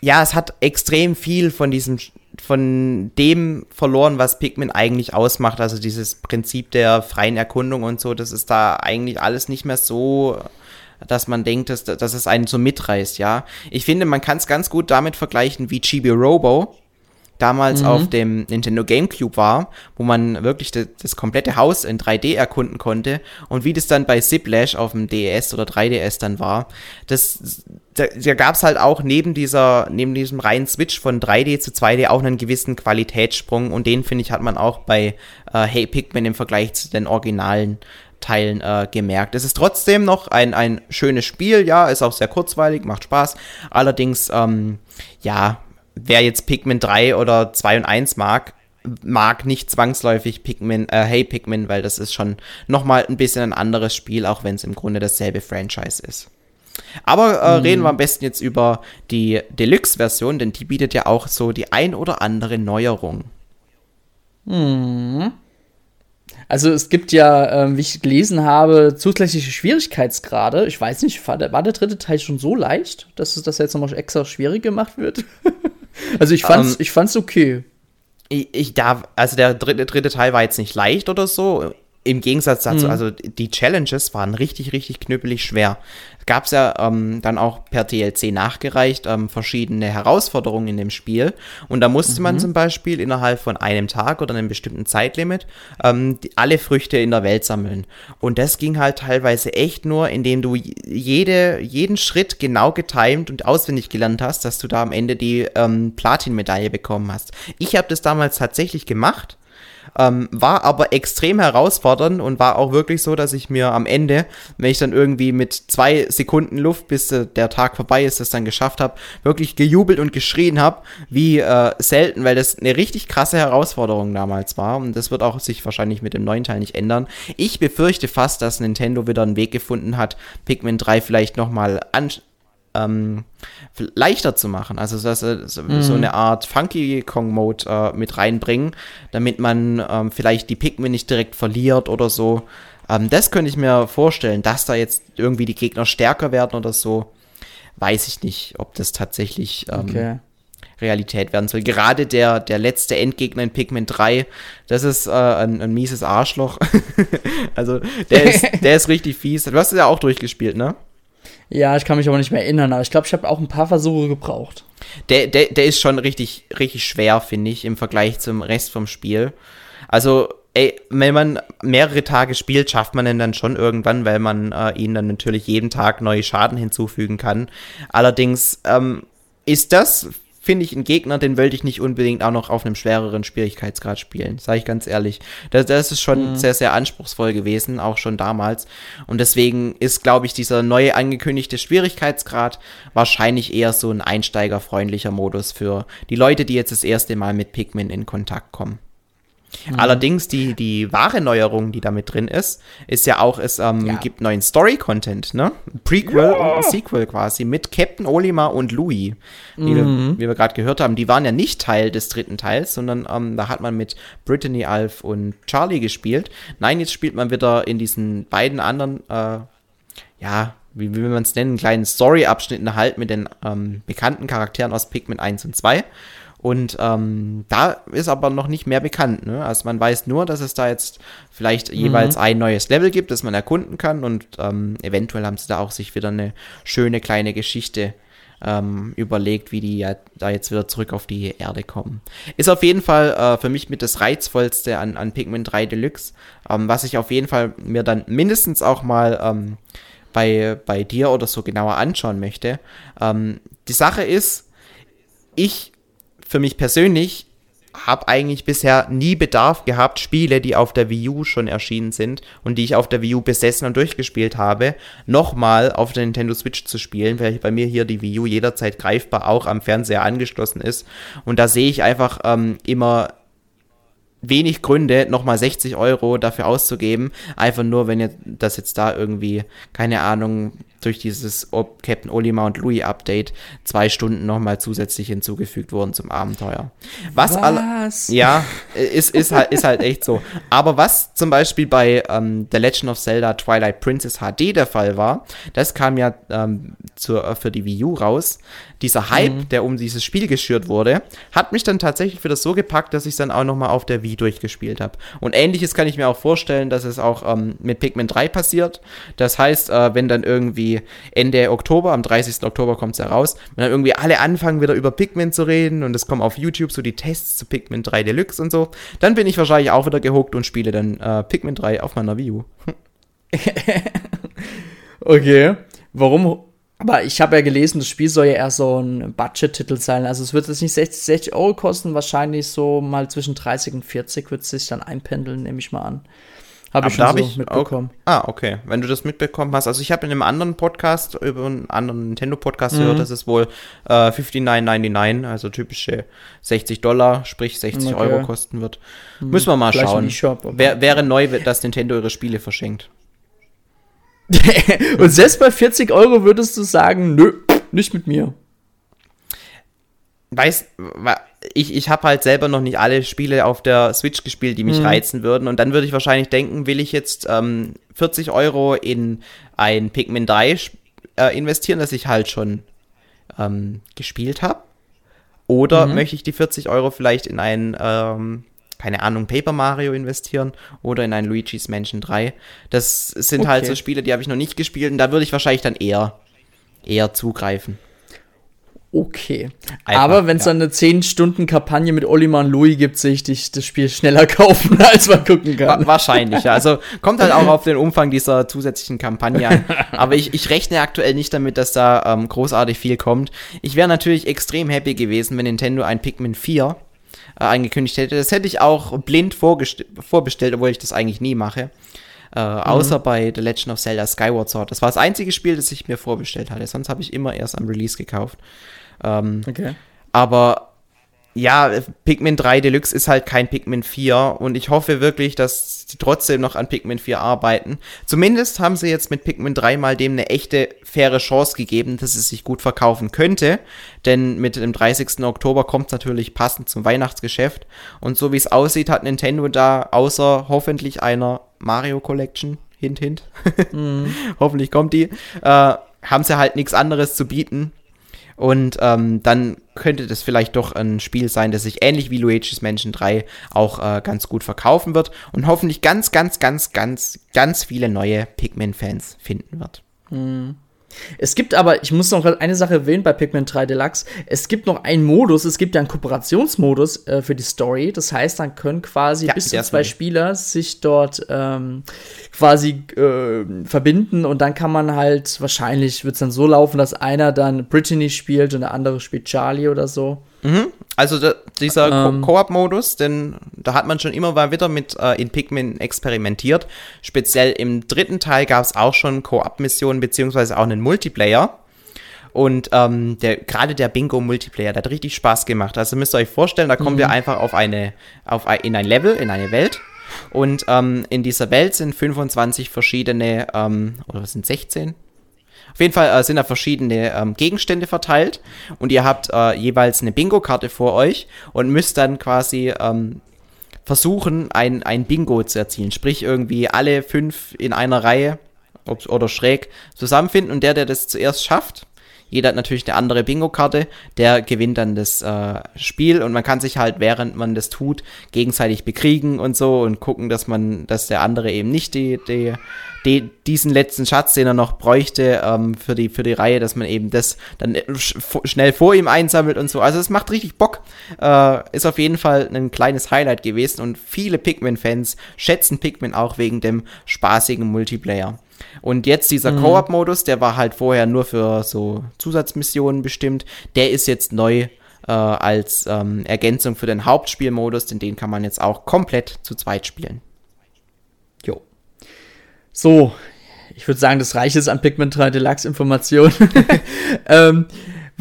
Speaker 2: ja, es hat extrem viel von diesem von dem verloren, was Pikmin eigentlich ausmacht. Also dieses Prinzip der freien Erkundung und so, das ist da eigentlich alles nicht mehr so dass man denkt, dass, dass es einen so mitreißt, ja. Ich finde, man kann es ganz gut damit vergleichen, wie Chibi Robo damals mhm. auf dem Nintendo GameCube war, wo man wirklich das, das, komplette Haus in 3D erkunden konnte und wie das dann bei Ziplash auf dem DS oder 3DS dann war. Das, da, da gab es halt auch neben dieser, neben diesem reinen Switch von 3D zu 2D auch einen gewissen Qualitätssprung und den finde ich hat man auch bei äh, Hey Pikmin im Vergleich zu den Originalen Teilen äh, gemerkt. Es ist trotzdem noch ein, ein schönes Spiel, ja, ist auch sehr kurzweilig, macht Spaß. Allerdings, ähm, ja, wer jetzt Pikmin 3 oder 2 und 1 mag, mag nicht zwangsläufig Pikmin, äh, Hey Pikmin, weil das ist schon nochmal ein bisschen ein anderes Spiel, auch wenn es im Grunde dasselbe Franchise ist. Aber äh, mhm. reden wir am besten jetzt über die Deluxe-Version, denn die bietet ja auch so die ein oder andere Neuerung.
Speaker 1: Mhm. Also es gibt ja, ähm, wie ich gelesen habe, zusätzliche Schwierigkeitsgrade. Ich weiß nicht, war der, war der dritte Teil schon so leicht, dass es das jetzt nochmal extra schwierig gemacht wird? [LAUGHS] also ich fand's, um, ähm, ich fand's okay.
Speaker 2: Ich, ich darf, also der dritte, dritte Teil war jetzt nicht leicht oder so. Im Gegensatz dazu, mhm. also die Challenges waren richtig, richtig knüppelig schwer gab es ja ähm, dann auch per TLC nachgereicht ähm, verschiedene Herausforderungen in dem Spiel. Und da musste mhm. man zum Beispiel innerhalb von einem Tag oder einem bestimmten Zeitlimit ähm, die, alle Früchte in der Welt sammeln. Und das ging halt teilweise echt nur, indem du jede, jeden Schritt genau getimt und auswendig gelernt hast, dass du da am Ende die ähm, Platin-Medaille bekommen hast. Ich habe das damals tatsächlich gemacht ähm, war aber extrem herausfordernd und war auch wirklich so, dass ich mir am Ende, wenn ich dann irgendwie mit zwei Sekunden Luft, bis äh, der Tag vorbei ist, das dann geschafft habe, wirklich gejubelt und geschrien habe, wie äh, selten, weil das eine richtig krasse Herausforderung damals war. Und das wird auch sich wahrscheinlich mit dem neuen Teil nicht ändern. Ich befürchte fast, dass Nintendo wieder einen Weg gefunden hat, Pikmin 3 vielleicht nochmal an ähm, leichter zu machen. Also so, so, mhm. so eine Art Funky Kong Mode äh, mit reinbringen, damit man ähm, vielleicht die Pikmin nicht direkt verliert oder so. Ähm, das könnte ich mir vorstellen, dass da jetzt irgendwie die Gegner stärker werden oder so. Weiß ich nicht, ob das tatsächlich ähm, okay. Realität werden soll. Gerade der, der letzte Endgegner in Pikmin 3, das ist äh, ein, ein mieses Arschloch. [LAUGHS] also der ist, [LAUGHS] der ist richtig fies. Du hast es ja auch durchgespielt, ne?
Speaker 1: Ja, ich kann mich aber nicht mehr erinnern, aber ich glaube, ich habe auch ein paar Versuche gebraucht.
Speaker 2: Der, der, der ist schon richtig, richtig schwer, finde ich, im Vergleich zum Rest vom Spiel. Also, ey, wenn man mehrere Tage spielt, schafft man ihn dann schon irgendwann, weil man äh, ihn dann natürlich jeden Tag neue Schaden hinzufügen kann. Allerdings ähm, ist das finde ich einen Gegner, den wollte ich nicht unbedingt auch noch auf einem schwereren Schwierigkeitsgrad spielen, sage ich ganz ehrlich. Das, das ist schon mhm. sehr, sehr anspruchsvoll gewesen, auch schon damals. Und deswegen ist, glaube ich, dieser neue angekündigte Schwierigkeitsgrad wahrscheinlich eher so ein einsteigerfreundlicher Modus für die Leute, die jetzt das erste Mal mit Pikmin in Kontakt kommen. Mhm. Allerdings die, die wahre Neuerung, die da mit drin ist, ist ja auch, es ähm, ja. gibt neuen Story-Content, ne? Prequel ja. und Sequel quasi mit Captain Olimar und Louis. Wie mhm. wir, wie wir gerade gehört haben, die waren ja nicht Teil des dritten Teils, sondern ähm, da hat man mit Brittany, Alf und Charlie gespielt. Nein, jetzt spielt man wieder in diesen beiden anderen, äh, ja, wie will man es nennen, kleinen Story-Abschnitten halt mit den ähm, bekannten Charakteren aus Pikmin 1 und 2. Und ähm, da ist aber noch nicht mehr bekannt. Ne? Also man weiß nur, dass es da jetzt vielleicht mhm. jeweils ein neues Level gibt, das man erkunden kann. Und ähm, eventuell haben sie da auch sich wieder eine schöne kleine Geschichte ähm, überlegt, wie die ja da jetzt wieder zurück auf die Erde kommen. Ist auf jeden Fall äh, für mich mit das Reizvollste an, an Pikmin 3 Deluxe, ähm, was ich auf jeden Fall mir dann mindestens auch mal ähm, bei, bei dir oder so genauer anschauen möchte. Ähm, die Sache ist, ich für mich persönlich habe eigentlich bisher nie Bedarf gehabt, Spiele, die auf der Wii U schon erschienen sind und die ich auf der Wii U besessen und durchgespielt habe, nochmal auf der Nintendo Switch zu spielen, weil bei mir hier die Wii U jederzeit greifbar auch am Fernseher angeschlossen ist. Und da sehe ich einfach ähm, immer wenig Gründe, nochmal 60 Euro dafür auszugeben. Einfach nur, wenn ihr das jetzt da irgendwie, keine Ahnung, durch dieses Captain Olimar und Louis Update zwei Stunden nochmal zusätzlich hinzugefügt wurden zum Abenteuer. Was, was? ja, ist, ist, halt, ist halt echt so. Aber was zum Beispiel bei ähm, The Legend of Zelda Twilight Princess HD der Fall war, das kam ja ähm, zur, für die Wii U raus. Dieser Hype, mhm. der um dieses Spiel geschürt wurde, hat mich dann tatsächlich wieder so gepackt, dass ich es dann auch nochmal auf der Wii durchgespielt habe. Und ähnliches kann ich mir auch vorstellen, dass es auch ähm, mit Pikmin 3 passiert. Das heißt, äh, wenn dann irgendwie Ende Oktober, am 30. Oktober kommt es heraus, wenn dann irgendwie alle anfangen wieder über Pikmin zu reden und es kommen auf YouTube so die Tests zu Pikmin 3 Deluxe und so, dann bin ich wahrscheinlich auch wieder gehuckt und spiele dann äh, Pikmin 3 auf meiner Wii U. [LAUGHS]
Speaker 1: okay. Warum? Aber ich habe ja gelesen, das Spiel soll ja eher so ein Budget-Titel sein. Also es wird jetzt nicht 60, 60 Euro kosten, wahrscheinlich so mal zwischen 30 und 40 wird es sich dann einpendeln, nehme ich mal an.
Speaker 2: Habe ich schon hab so ich mitbekommen. Auch, ah, okay. Wenn du das mitbekommen hast. Also ich habe in einem anderen Podcast, über einen anderen Nintendo-Podcast mhm. gehört, dass es wohl äh, 59,99, also typische 60 Dollar, sprich 60 okay. Euro kosten wird. Mhm. Müssen wir mal Vielleicht schauen. Shop, Wär, wäre neu, dass Nintendo ihre Spiele verschenkt. [LAUGHS]
Speaker 1: Und selbst bei 40 Euro würdest du sagen, nö, nicht mit mir.
Speaker 2: Weißt, ich, ich habe halt selber noch nicht alle Spiele auf der Switch gespielt, die mich mhm. reizen würden. Und dann würde ich wahrscheinlich denken, will ich jetzt ähm, 40 Euro in ein Pikmin 3 äh, investieren, das ich halt schon ähm, gespielt habe? Oder mhm. möchte ich die 40 Euro vielleicht in ein, ähm, keine Ahnung, Paper Mario investieren oder in ein Luigi's Mansion 3? Das sind okay. halt so Spiele, die habe ich noch nicht gespielt und da würde ich wahrscheinlich dann eher, eher zugreifen
Speaker 1: okay. Einfach, Aber wenn es ja. dann eine 10-Stunden-Kampagne mit Oliman Louis gibt, sehe ich dich das Spiel schneller [LAUGHS] kaufen, als man gucken kann.
Speaker 2: wahrscheinlich, ja. Also kommt halt auch auf den Umfang dieser zusätzlichen Kampagne an. Aber ich, ich rechne aktuell nicht damit, dass da ähm, großartig viel kommt. Ich wäre natürlich extrem happy gewesen, wenn Nintendo ein Pikmin 4 äh, angekündigt hätte. Das hätte ich auch blind vorbestellt, obwohl ich das eigentlich nie mache. Äh, mhm. Außer bei The Legend of Zelda Skyward Sword. Das war das einzige Spiel, das ich mir vorbestellt hatte. Sonst habe ich immer erst am Release gekauft. Ähm, okay. Aber ja, Pikmin 3 Deluxe ist halt kein Pikmin 4 und ich hoffe wirklich, dass sie trotzdem noch an Pikmin 4 arbeiten. Zumindest haben sie jetzt mit Pikmin 3 mal dem eine echte, faire Chance gegeben, dass es sich gut verkaufen könnte. Denn mit dem 30. Oktober kommt es natürlich passend zum Weihnachtsgeschäft. Und so wie es aussieht, hat Nintendo da außer hoffentlich einer Mario Collection, hint, hint, [LAUGHS] mhm. hoffentlich kommt die, äh, haben sie halt nichts anderes zu bieten und ähm, dann könnte das vielleicht doch ein Spiel sein, das sich ähnlich wie Luigi's Mansion 3 auch äh, ganz gut verkaufen wird und hoffentlich ganz, ganz, ganz, ganz, ganz viele neue Pikmin-Fans finden wird.
Speaker 1: Hm. Es gibt aber, ich muss noch eine Sache erwähnen bei Pikmin 3 Deluxe. Es gibt noch einen Modus, es gibt ja einen Kooperationsmodus äh, für die Story. Das heißt, dann können quasi ja, bis zu zwei Spieler sich dort ähm, quasi äh, verbinden und dann kann man halt, wahrscheinlich wird es dann so laufen, dass einer dann Brittany spielt und der andere spielt Charlie oder so.
Speaker 2: Mhm. Also da, dieser ähm, Koop-Modus, denn da hat man schon immer mal wieder mit äh, in Pikmin experimentiert. Speziell im dritten Teil gab es auch schon Koop-Missionen beziehungsweise auch einen Multiplayer. Und ähm, der, gerade der Bingo-Multiplayer, der hat richtig Spaß gemacht. Also müsst ihr euch vorstellen, da kommen mhm. wir einfach auf eine, auf ein, in ein Level, in eine Welt. Und ähm, in dieser Welt sind 25 verschiedene, ähm, oder sind 16? Auf jeden Fall äh, sind da verschiedene ähm, Gegenstände verteilt und ihr habt äh, jeweils eine Bingo-Karte vor euch und müsst dann quasi ähm, versuchen, ein, ein Bingo zu erzielen. Sprich, irgendwie alle fünf in einer Reihe oder schräg zusammenfinden und der, der das zuerst schafft, jeder hat natürlich eine andere Bingo-Karte, der gewinnt dann das äh, Spiel und man kann sich halt, während man das tut, gegenseitig bekriegen und so und gucken, dass man, dass der andere eben nicht die, die, die diesen letzten Schatz, den er noch bräuchte ähm, für, die, für die Reihe, dass man eben das dann sch schnell vor ihm einsammelt und so. Also es macht richtig Bock. Äh, ist auf jeden Fall ein kleines Highlight gewesen und viele Pikmin-Fans schätzen Pikmin auch wegen dem spaßigen Multiplayer. Und jetzt dieser mhm. Koop-Modus, der war halt vorher nur für so Zusatzmissionen bestimmt, der ist jetzt neu äh, als ähm, Ergänzung für den Hauptspielmodus, denn den kann man jetzt auch komplett zu zweit spielen.
Speaker 1: Jo. So, ich würde sagen, das reicht jetzt an Pikmin 3 Deluxe Informationen. [LAUGHS] [LAUGHS] ähm,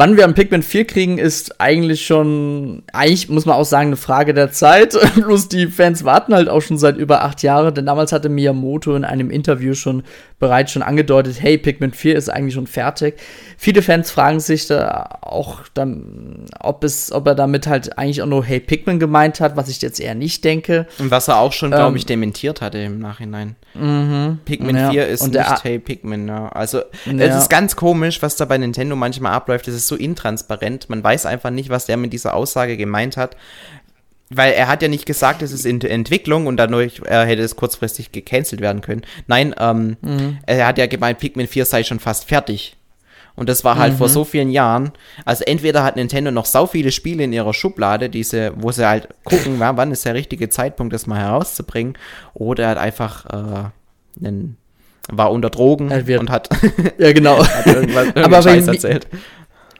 Speaker 1: Wann wir am Pikmin 4 kriegen, ist eigentlich schon, eigentlich muss man auch sagen, eine Frage der Zeit. [LAUGHS] Bloß die Fans warten halt auch schon seit über acht Jahren, denn damals hatte Miyamoto in einem Interview schon bereits schon angedeutet, hey, Pikmin 4 ist eigentlich schon fertig. Viele Fans fragen sich da auch, dann, ob, es, ob er damit halt eigentlich auch nur Hey Pikmin gemeint hat, was ich jetzt eher nicht denke.
Speaker 2: Und was er auch schon, ähm, glaube ich, dementiert hatte im Nachhinein. Mhm, Pikmin ja. 4 ist nicht Hey Pikmin. Ja. Also, ja. es ist ganz komisch, was da bei Nintendo manchmal abläuft. Es ist so intransparent. Man weiß einfach nicht, was der mit dieser Aussage gemeint hat weil er hat ja nicht gesagt, es ist in Entwicklung und dadurch er hätte es kurzfristig gecancelt werden können. Nein, ähm, mhm. er hat ja gemeint, Pikmin 4 sei schon fast fertig. Und das war halt mhm. vor so vielen Jahren. Also entweder hat Nintendo noch so viele Spiele in ihrer Schublade, diese, wo sie halt gucken, wann ist der richtige Zeitpunkt, das mal herauszubringen, oder er hat einfach äh, einen, war unter Drogen und hat, [LAUGHS]
Speaker 1: ja genau, [LAUGHS] hat irgendwas, irgendwas Aber Scheiß erzählt.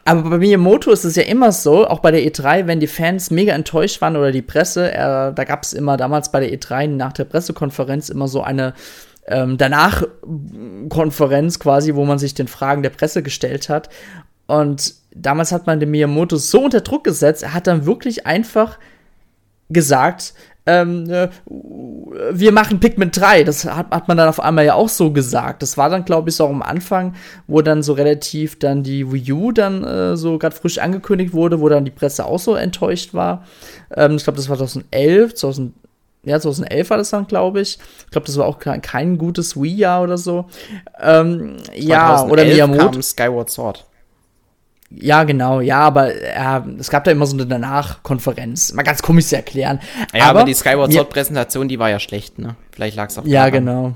Speaker 1: Aber bei Miyamoto ist es ja immer so, auch bei der E3, wenn die Fans mega enttäuscht waren oder die Presse, äh, da gab es immer damals bei der E3 nach der Pressekonferenz immer so eine ähm, danach Konferenz quasi, wo man sich den Fragen der Presse gestellt hat. Und damals hat man den Miyamoto so unter Druck gesetzt, er hat dann wirklich einfach gesagt, ähm, äh, wir machen Pikmin 3. Das hat, hat man dann auf einmal ja auch so gesagt. Das war dann, glaube ich, so am Anfang, wo dann so relativ dann die Wii U dann äh, so gerade frisch angekündigt wurde, wo dann die Presse auch so enttäuscht war. Ähm, ich glaube, das war 2011, 2000, ja, 2011 war das dann, glaube ich. Ich glaube, das war auch kein, kein gutes Wii-Jahr oder so. Ähm, ja, oder Miyamoto. Kam
Speaker 2: Skyward Sword.
Speaker 1: Ja, genau, ja, aber äh, es gab da immer so eine Danach-Konferenz. Mal ganz komisch zu erklären.
Speaker 2: Ja, aber, aber die Skyward Sword-Präsentation, die war ja schlecht, ne? Vielleicht lag es auch
Speaker 1: Ja, genau.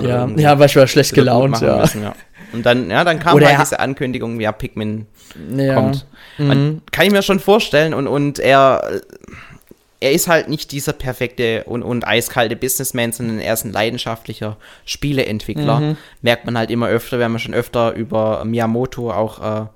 Speaker 1: Ja, ja, war schon schlecht gelaunt, ja.
Speaker 2: Müssen, ja. Und dann, ja, dann kam Oder halt diese Ankündigung, ja, Pikmin ja. kommt. Mhm. kann ich mir schon vorstellen und, und er, er ist halt nicht dieser perfekte und, und eiskalte Businessman, sondern er ist ein leidenschaftlicher Spieleentwickler. Mhm. Merkt man halt immer öfter, wir haben ja schon öfter über Miyamoto auch äh,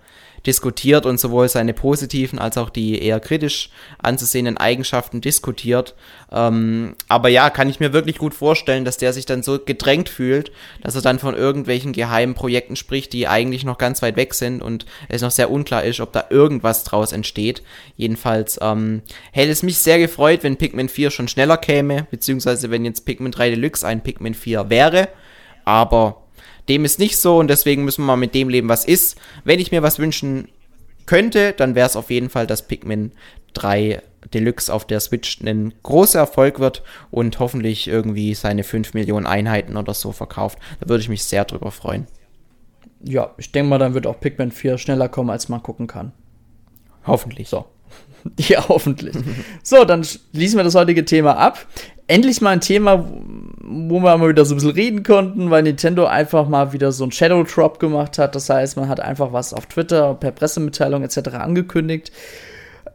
Speaker 2: diskutiert und sowohl seine positiven als auch die eher kritisch anzusehenden Eigenschaften diskutiert. Ähm, aber ja, kann ich mir wirklich gut vorstellen, dass der sich dann so gedrängt fühlt, dass er dann von irgendwelchen geheimen Projekten spricht, die eigentlich noch ganz weit weg sind und es noch sehr unklar ist, ob da irgendwas draus entsteht. Jedenfalls ähm, hätte es mich sehr gefreut, wenn Pikmin 4 schon schneller käme, beziehungsweise wenn jetzt Pikmin 3 Deluxe ein Pikmin 4 wäre. Aber dem ist nicht so und deswegen müssen wir mal mit dem leben, was ist. Wenn ich mir was wünschen könnte, dann wäre es auf jeden Fall, dass Pikmin 3 Deluxe auf der Switch ein großer Erfolg wird und hoffentlich irgendwie seine 5 Millionen Einheiten oder so verkauft. Da würde ich mich sehr drüber freuen.
Speaker 1: Ja, ich denke mal, dann wird auch Pikmin 4 schneller kommen, als man gucken kann.
Speaker 2: Hoffentlich.
Speaker 1: So. [LAUGHS] Ja, hoffentlich. so, dann schließen wir das heutige Thema ab. Endlich mal ein Thema, wo wir mal wieder so ein bisschen reden konnten, weil Nintendo einfach mal wieder so ein Shadow Drop gemacht hat. Das heißt, man hat einfach was auf Twitter, per Pressemitteilung etc. angekündigt.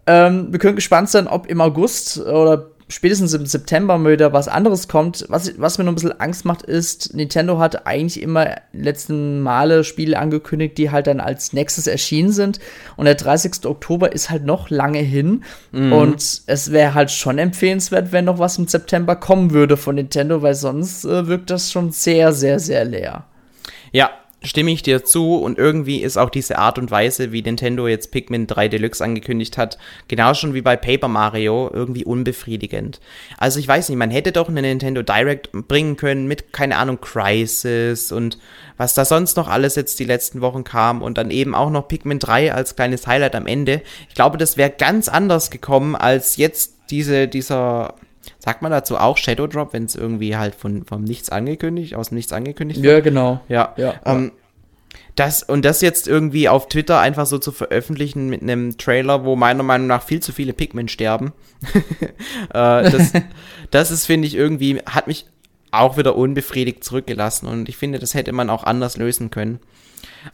Speaker 1: Ähm, wir können gespannt sein, ob im August oder spätestens im September mal wieder was anderes kommt. Was, was mir noch ein bisschen Angst macht, ist, Nintendo hat eigentlich immer letzten Male Spiele angekündigt, die halt dann als nächstes erschienen sind. Und der 30. Oktober ist halt noch lange hin. Mhm. Und es wäre halt schon empfehlenswert, wenn noch was im September kommen würde von Nintendo, weil sonst äh, wirkt das schon sehr, sehr, sehr leer.
Speaker 2: Ja, stimme ich dir zu und irgendwie ist auch diese Art und Weise, wie Nintendo jetzt Pikmin 3 Deluxe angekündigt hat, genau schon wie bei Paper Mario, irgendwie unbefriedigend. Also ich weiß nicht, man hätte doch eine Nintendo Direct bringen können mit, keine Ahnung, Crisis und was da sonst noch alles jetzt die letzten Wochen kam und dann eben auch noch Pikmin 3 als kleines Highlight am Ende. Ich glaube, das wäre ganz anders gekommen als jetzt diese, dieser Sagt man dazu auch Shadow Drop, wenn es irgendwie halt von, vom Nichts angekündigt, aus dem Nichts angekündigt
Speaker 1: wird? Ja, genau.
Speaker 2: Ja. ja, ähm, Das, und das jetzt irgendwie auf Twitter einfach so zu veröffentlichen mit einem Trailer, wo meiner Meinung nach viel zu viele Pikmin sterben. [LAUGHS] äh, das, [LAUGHS] das ist, finde ich, irgendwie, hat mich auch wieder unbefriedigt zurückgelassen und ich finde, das hätte man auch anders lösen können.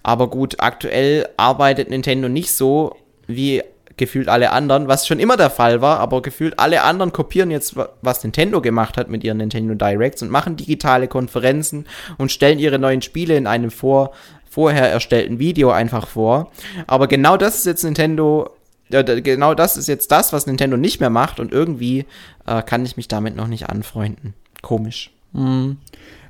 Speaker 2: Aber gut, aktuell arbeitet Nintendo nicht so wie gefühlt alle anderen, was schon immer der Fall war, aber gefühlt alle anderen kopieren jetzt, was Nintendo gemacht hat mit ihren Nintendo Directs und machen digitale Konferenzen und stellen ihre neuen Spiele in einem vor, vorher erstellten Video einfach vor. Aber genau das ist jetzt Nintendo, genau das ist jetzt das, was Nintendo nicht mehr macht und irgendwie äh, kann ich mich damit noch nicht anfreunden. Komisch.
Speaker 1: Mhm.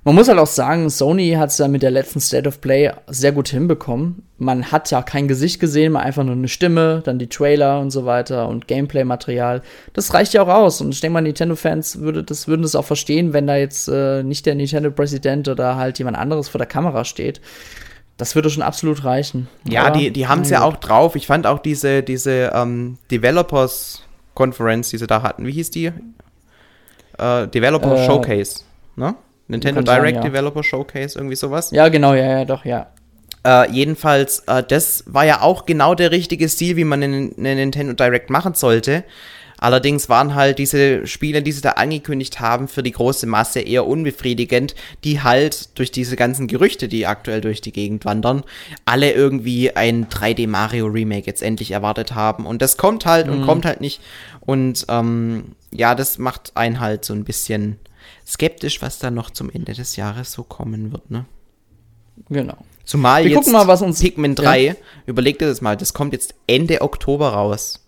Speaker 1: Man muss halt auch sagen, Sony hat es ja mit der letzten State of Play sehr gut hinbekommen. Man hat ja kein Gesicht gesehen, mal einfach nur eine Stimme, dann die Trailer und so weiter und Gameplay-Material. Das reicht ja auch aus. Und ich denke mal, Nintendo-Fans würde das, würden das auch verstehen, wenn da jetzt äh, nicht der Nintendo-Präsident oder halt jemand anderes vor der Kamera steht. Das würde schon absolut reichen.
Speaker 2: Ja, Aber, die, die haben es ja auch drauf. Ich fand auch diese, diese ähm, Developers-Conference, die sie da hatten, wie hieß die? Äh, Developer äh, Showcase, ne? Nintendo Direct sein, ja. Developer Showcase, irgendwie sowas.
Speaker 1: Ja, genau, ja, ja, doch, ja.
Speaker 2: Äh, jedenfalls, äh, das war ja auch genau der richtige Stil, wie man eine Nintendo Direct machen sollte. Allerdings waren halt diese Spiele, die sie da angekündigt haben, für die große Masse eher unbefriedigend, die halt durch diese ganzen Gerüchte, die aktuell durch die Gegend wandern, alle irgendwie ein 3D Mario Remake jetzt endlich erwartet haben. Und das kommt halt mhm. und kommt halt nicht. Und ähm, ja, das macht einen halt so ein bisschen skeptisch, was da noch zum Ende des Jahres so kommen wird, ne?
Speaker 1: Genau.
Speaker 2: Zumal Wir jetzt gucken mal, was uns Pikmin 3, ja. überlegt ihr das mal, das kommt jetzt Ende Oktober raus.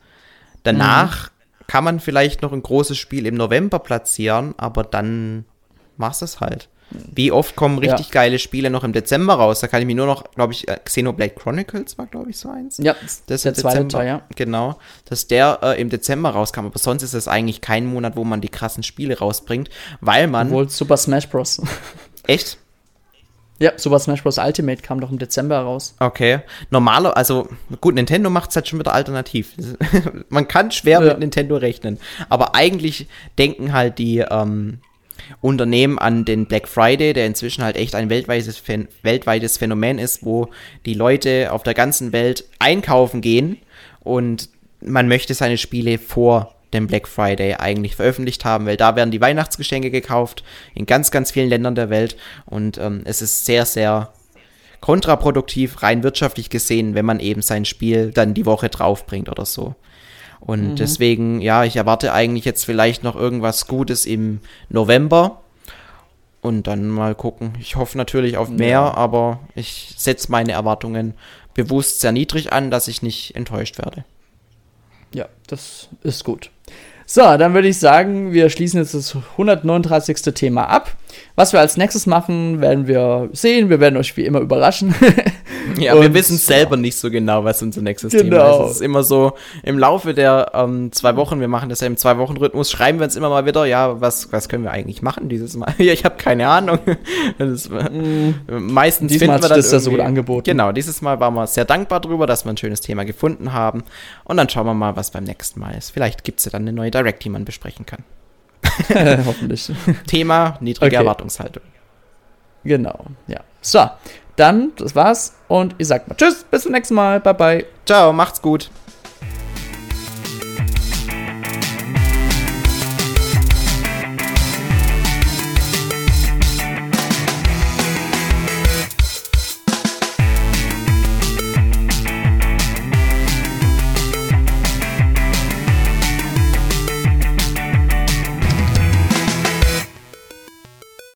Speaker 2: Danach mhm. kann man vielleicht noch ein großes Spiel im November platzieren, aber dann machst du es halt. Wie oft kommen richtig ja. geile Spiele noch im Dezember raus? Da kann ich mir nur noch, glaube ich, äh, Xenoblade Chronicles war, glaube ich, so eins.
Speaker 1: Ja, das ist der zweite ja.
Speaker 2: Genau, dass der äh, im Dezember rauskam. Aber sonst ist es eigentlich kein Monat, wo man die krassen Spiele rausbringt, weil man.
Speaker 1: Obwohl Super Smash Bros. [LAUGHS]
Speaker 2: Echt?
Speaker 1: Ja, Super Smash Bros. Ultimate kam doch im Dezember raus.
Speaker 2: Okay. Normaler, also gut, Nintendo macht es halt schon wieder alternativ. [LAUGHS] man kann schwer ja. mit Nintendo rechnen. Aber eigentlich denken halt die, ähm, Unternehmen an den Black Friday, der inzwischen halt echt ein weltweites, weltweites Phänomen ist, wo die Leute auf der ganzen Welt einkaufen gehen und man möchte seine Spiele vor dem Black Friday eigentlich veröffentlicht haben, weil da werden die Weihnachtsgeschenke gekauft in ganz, ganz vielen Ländern der Welt und ähm, es ist sehr, sehr kontraproduktiv, rein wirtschaftlich gesehen, wenn man eben sein Spiel dann die Woche draufbringt oder so. Und mhm. deswegen, ja, ich erwarte eigentlich jetzt vielleicht noch irgendwas Gutes im November. Und dann mal gucken. Ich hoffe natürlich auf mehr, ja. aber ich setze meine Erwartungen bewusst sehr niedrig an, dass ich nicht enttäuscht werde.
Speaker 1: Ja, das ist gut. So, dann würde ich sagen, wir schließen jetzt das 139. Thema ab. Was wir als nächstes machen, werden wir sehen. Wir werden euch wie immer überraschen. [LAUGHS]
Speaker 2: Ja, und, wir wissen selber nicht so genau, was unser nächstes genau. Thema ist. Es ist immer so, im Laufe der ähm, zwei Wochen, wir machen das ja im Zwei-Wochen-Rhythmus, schreiben wir uns immer mal wieder, ja, was, was können wir eigentlich machen dieses Mal? [LAUGHS] ja, ich habe keine Ahnung. das, mm. Meistens
Speaker 1: Diesmal finden wir das ja so gut angeboten.
Speaker 2: Genau, dieses Mal waren wir sehr dankbar darüber, dass wir ein schönes Thema gefunden haben. Und dann schauen wir mal, was beim nächsten Mal ist. Vielleicht gibt es ja dann eine neue Direct, die man besprechen kann. [LAUGHS]
Speaker 1: Hoffentlich.
Speaker 2: Thema niedrige okay. Erwartungshaltung.
Speaker 1: Genau, ja. So, dann, das war's. Und ich sag mal Tschüss, bis zum nächsten Mal. Bye, bye.
Speaker 2: Ciao, macht's gut.